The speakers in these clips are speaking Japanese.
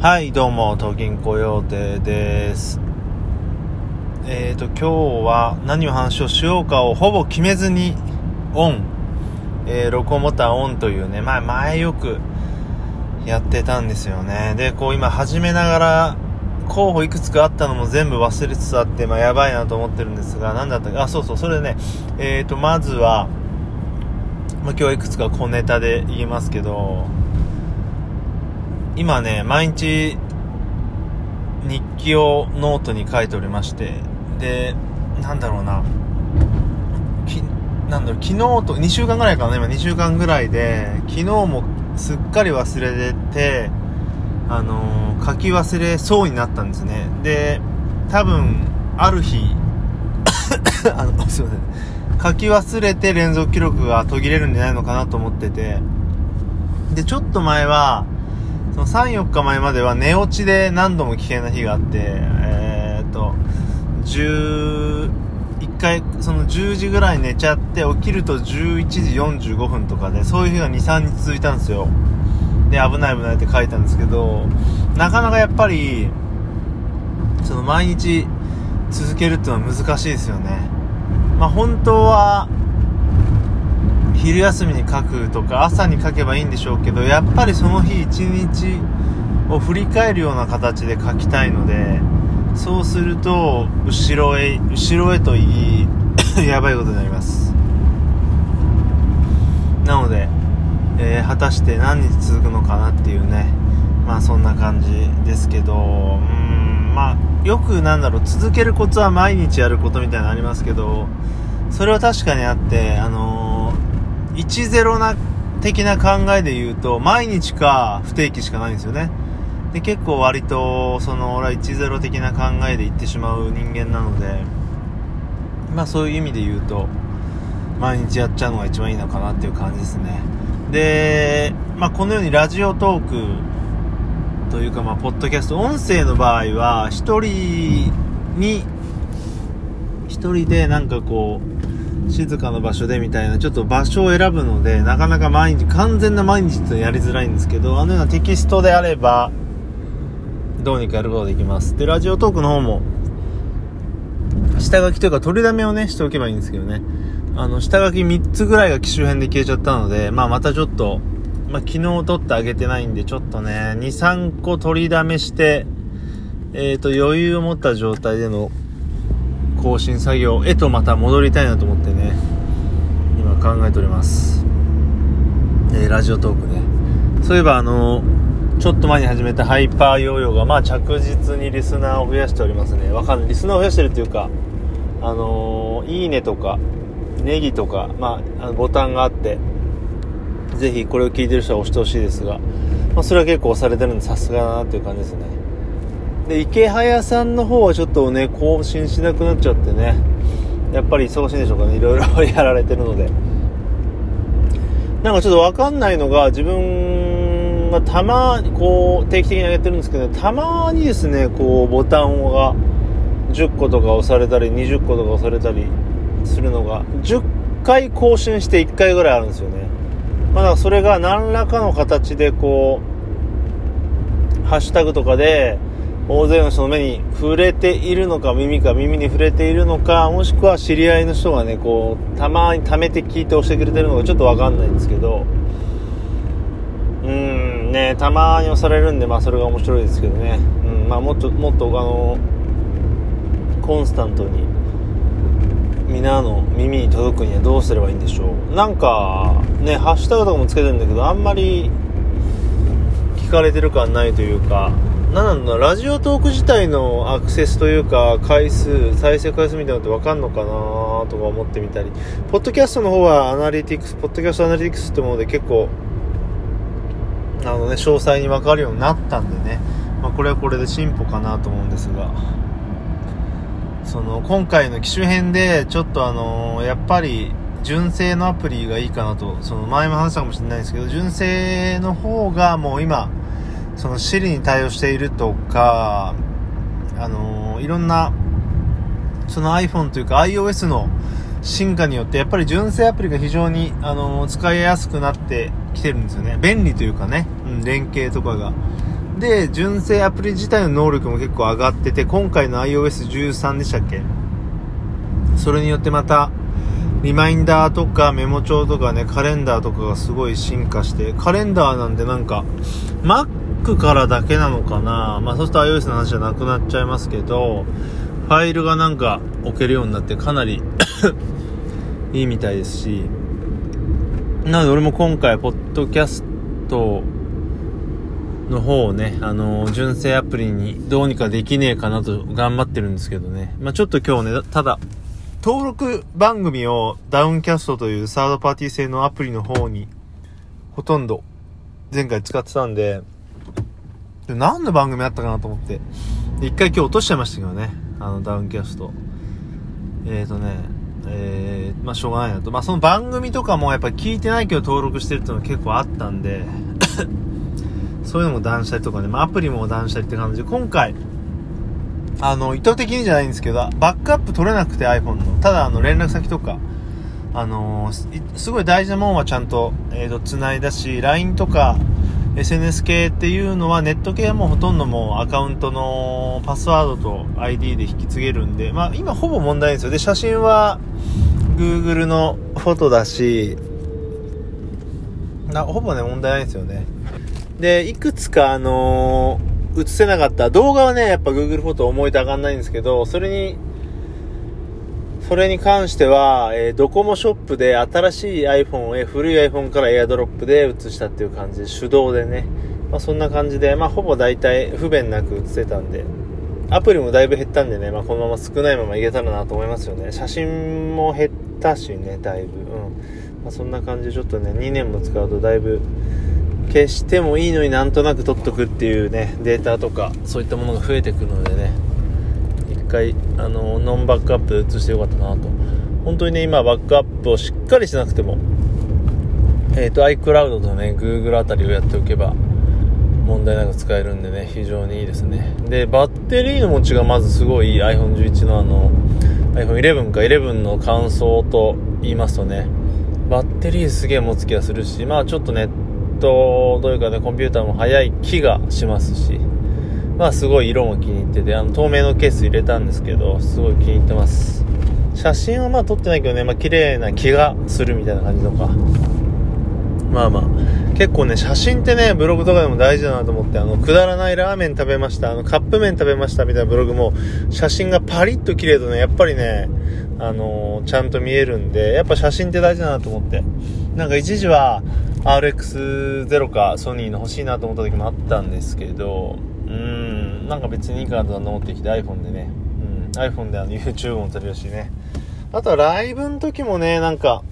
はい、どうも、東銀行予定です。えーと、今日は何を話をしようかをほぼ決めずに、オン、えー録音ボタンオンというね、前、前よくやってたんですよね。で、こう今始めながら、候補いくつかあったのも全部忘れつつあって、まあやばいなと思ってるんですが、なんだったか、あ、そうそう、それでね、えーと、まずは、まあ、今日はいくつか小ネタで言いますけど、今ね、毎日日記をノートに書いておりまして、で、なんだろうな、きなんだろう、昨日と、2週間ぐらいかな、今2週間ぐらいで、昨日もすっかり忘れてて、あのー書き忘れそうになったんですね。で、多分、ある日、あの、すいません。書き忘れて連続記録が途切れるんじゃないのかなと思ってて、で、ちょっと前は、その3、4日前までは寝落ちで何度も危険な日があって、えー、っと、10、1回、その10時ぐらい寝ちゃって、起きると11時45分とかで、そういう日が2、3日続いたんですよ。で、危ない危ないって書いたんですけど、なかなかやっぱり、その毎日続けるっていうのは難しいですよね。まあ本当は、昼休みに書くとか朝に書けばいいんでしょうけどやっぱりその日一日を振り返るような形で書きたいのでそうすると後ろへ後ろへと言い やばいことになります。なので、えー果たして何日続くのかなっていうねまあそんな感じですけどうんまあよくなんだろう続けるコツは毎日やることみたいなのありますけどそれは確かにあってあのー、10な的な考えで言うと毎日か不定期しかないんですよね。で結構割とその俺は10的な考えで言ってしまう人間なのでまあそういう意味で言うと毎日やっちゃうのが一番いいのかなっていう感じですね。で、まあ、このようにラジオトークというかまあポッドキャスト音声の場合は一人に一人でなんかこう静かな場所でみたいなちょっと場所を選ぶのでなかなか毎日完全な毎日ってやりづらいんですけどあのようなテキストであればどうにかやることができます。でラジオトークの方も下書きというか取りだめをねしておけばいいんですけどね。あの下書き3つぐらいが機種編で消えちゃったのでまあまたちょっとまあ昨日撮ってあげてないんでちょっとね23個取りだめしてえっ、と余裕を持った状態での更新作業へとまた戻りたいなと思ってね今考えております、えーラジオトークね。そういえばあのちょっと前に始めたハイパーヨーヨーがまあ着実にリスナーを増やしておりますね。わかんない。リスナーを増やしてるっていうかあのーいいねとかネギとか、まあ、あのボタンがあってぜひこれを聞いてる人は押してほしいですが、まあ、それは結構押されてるんでさすがだなっていう感じですね。で池早さんの方はちょっとね更新しなくなっちゃってね。やっぱり忙しいんでしょうかねいろいろ やられてるので。なんかちょっとわかんないのが自分がたまにこう定期的に上げてるんですけどたまにですねこうボタンが10個とか押されたり20個とか押されたりするのが10回更新して1回ぐらいあるんですよね。まだからそれが何らかの形でこうハッシュタグとかで大勢の人の目に触れているのか耳か耳に触れているのかもしくは知り合いの人がねこうたまに貯めて聞いて押してくれてるのかちょっとわかんないんですけど。うんねたまに押されるんでまあそれが面白いですけどね、うん、まあもっともっとあのコンスタントに皆の耳に届くにはどうすればいいんでしょう。なんかねハッシュタグとかもつけてるんだけどあんまり聞かれてる感ないというか。なんだ Radiotalk 自体のアクセスというか回数再生回数みたいなのって分かんのかなとか思ってみたり。ポッドキャストの方はアナリティクスポッドキャストアナリティクスってもので結構あのね詳細に分かるようになったんでね、まあ、これはこれで進歩かなと思うんですが。その今回の機種編でちょっとあのやっぱり純正のアプリがいいかなとその前も話したかもしれないですけど純正の方がもう今その Siri に対応しているとかあのいろんなその iPhone というか iOS の進化によってやっぱり純正アプリが非常にあの使いやすくなってきてるんですよね。便利というかね、うん、連携とかが。で、純正アプリ自体の能力も結構上がってて、今回の iOS13 でしたっけ？それによってまた、リマインダーとかメモ帳とかね、カレンダーとかがすごい進化して、カレンダーなんてなんか、Mac からだけなのかなまあそうすると iOS の話じゃなくなっちゃいますけど、ファイルがなんか置けるようになってかなり いいみたいですし、なので俺も今回、ポッドキャストの方をね、あのー、純正アプリにどうにかできねえかなと頑張ってるんですけどね。まあ、ちょっと今日ね、ただ、登録番組をダウンキャストというサードパーティー製のアプリの方に、ほとんど前回使ってたんで、何の番組あったかなと思って、一回今日落としちゃいましたけどね、あのダウンキャスト。えーとね、えー、まあしょうがないなと。まあその番組とかもやっぱ聞いてないけど登録してるっていうのが結構あったんで そういうのも断捨離とかね、まあ、アプリも断捨離って感じで、今回、あの、意図的にじゃないんですけど、バックアップ取れなくて iPhone の。ただ、あの、連絡先とか、あのー、すごい大事なもんはちゃんと、えっ、ー、と、繋いだし、LINE とか、SNS 系っていうのは、ネット系はもうほとんどもうアカウントのパスワードと ID で引き継げるんで、まあ、今ほぼ問題ないんですよ。で、写真は、Google のフォトだし、なほぼね、問題ないんですよね。で、いくつかあのー、映せなかった動画はね、やっぱ Google フォト思い出上がんないんですけど、それに、それに関しては、えー、ドコモショップで新しい iPhone へ、古い iPhone から AirDrop で映したっていう感じで、手動でね。まあそんな感じで、まあほぼ大体不便なく映せたんで、アプリもだいぶ減ったんでね、まあこのまま少ないままいけたらなと思いますよね。写真も減ったしね、だいぶ。うん。まあそんな感じでちょっとね、2年も使うとだいぶ、消してもいいのになんとなく取っとくっていうねデータとかそういったものが増えてくるのでね回あのノンバックアップで移してよかったなと。本当にね今バックアップをしっかりしなくてもえっ、ー、と iCloud とね Google あたりをやっておけば問題なく使えるんでね非常にいいですね。でバッテリーの持ちがまずすごい iPhone11 のあの iPhone11 か11の感想と言いますとねバッテリーすげえ持つ気がするしまあちょっとねと、どういうかね、コンピューターも速い気がしますし、まあすごい色も気に入ってて、あの透明のケース入れたんですけど、すごい気に入ってます。写真はまあ撮ってないけどね、まあ綺麗な気がするみたいな感じとか。まあまあ、結構ね、写真ってね、ブログとかでも大事だなと思って、あの、くだらないラーメン食べました、あの、カップ麺食べましたみたいなブログも、写真がパリッと綺麗とね、やっぱりね、あのー、ちゃんと見えるんで、やっぱ写真って大事だなと思って。なんか一時は、RX0 かソニーの欲しいなと思った時もあったんですけど、うん、なんか別にいいかなと思ってきて iPhone でね、うん、iPhone であの YouTube も撮れるしね。あとはライブの時もね、なんか、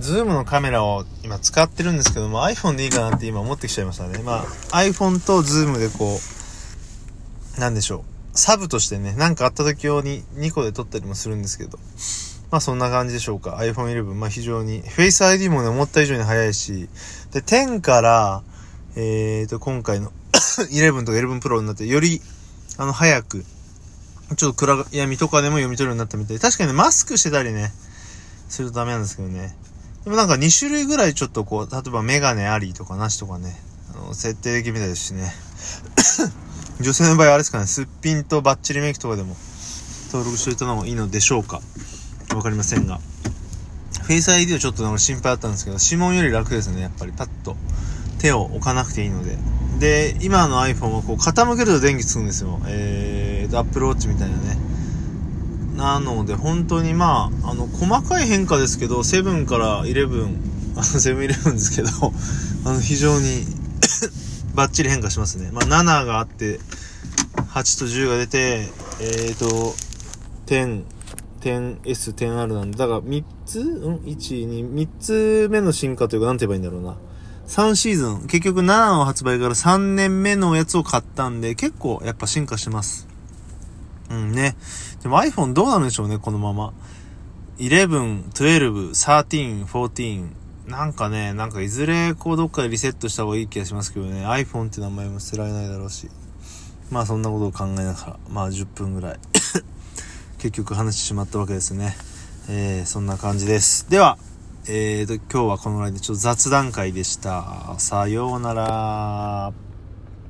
Zoom のカメラを今使ってるんですけども iPhone でいいかなって今思ってきちゃいましたね。まあ iPhone とズームでこう、なんでしょう。サブとしてね、なんかあった時用に2個で撮ったりもするんですけど、まあそんな感じでしょうか。iPhone 11、まあ非常に、Face ID もね、思った以上に速いし、で、10から、えーと、今回の 11とか11 Pro になって、より、あの、早く、ちょっと暗闇とかでも読み取るようになったみたいで、確かにね、マスクしてたりね、するとダメなんですけどね。でもなんか2種類ぐらいちょっとこう、例えばメガネありとかなしとかね、あの、設定できるみたいですしね。女性の場合はあれですかね、すっぴんとバッチリメイクとかでも登録しておいたのもいいのでしょうか。わかりませんが。フェイス ID はちょっとなんか心配あったんですけど、指紋より楽ですね、やっぱり。パッと手を置かなくていいので。で、今の iPhone はこう傾けると電気つくんですよ。えーと、Apple Watch みたいなね。なので、本当にまあ、あの、細かい変化ですけど、7から11、あの、セブンイレブンですけど、あの、非常に バッチリ変化しますね。まあ、7があって、8と10が出て、えーと、10、10S、10R なんで、だから3つうん ?1、2、3つ目の進化というか、なんて言えばいいんだろうな。3シーズン、結局7の発売から3年目のやつを買ったんで、結構やっぱ進化します。うんね。でも iPhone どうなるんでしょうね、このまま。11、12、13、14。なんかね、なんかいずれこうどっかでリセットした方がいい気がしますけどね。iPhone って名前も捨てられないだろうし。まあそんなことを考えながら、まあ10分ぐらい 結局話してしまったわけですね。えー、そんな感じです。では、えーと、今日はこのぐらいでちょっと雑談会でした。さようなら。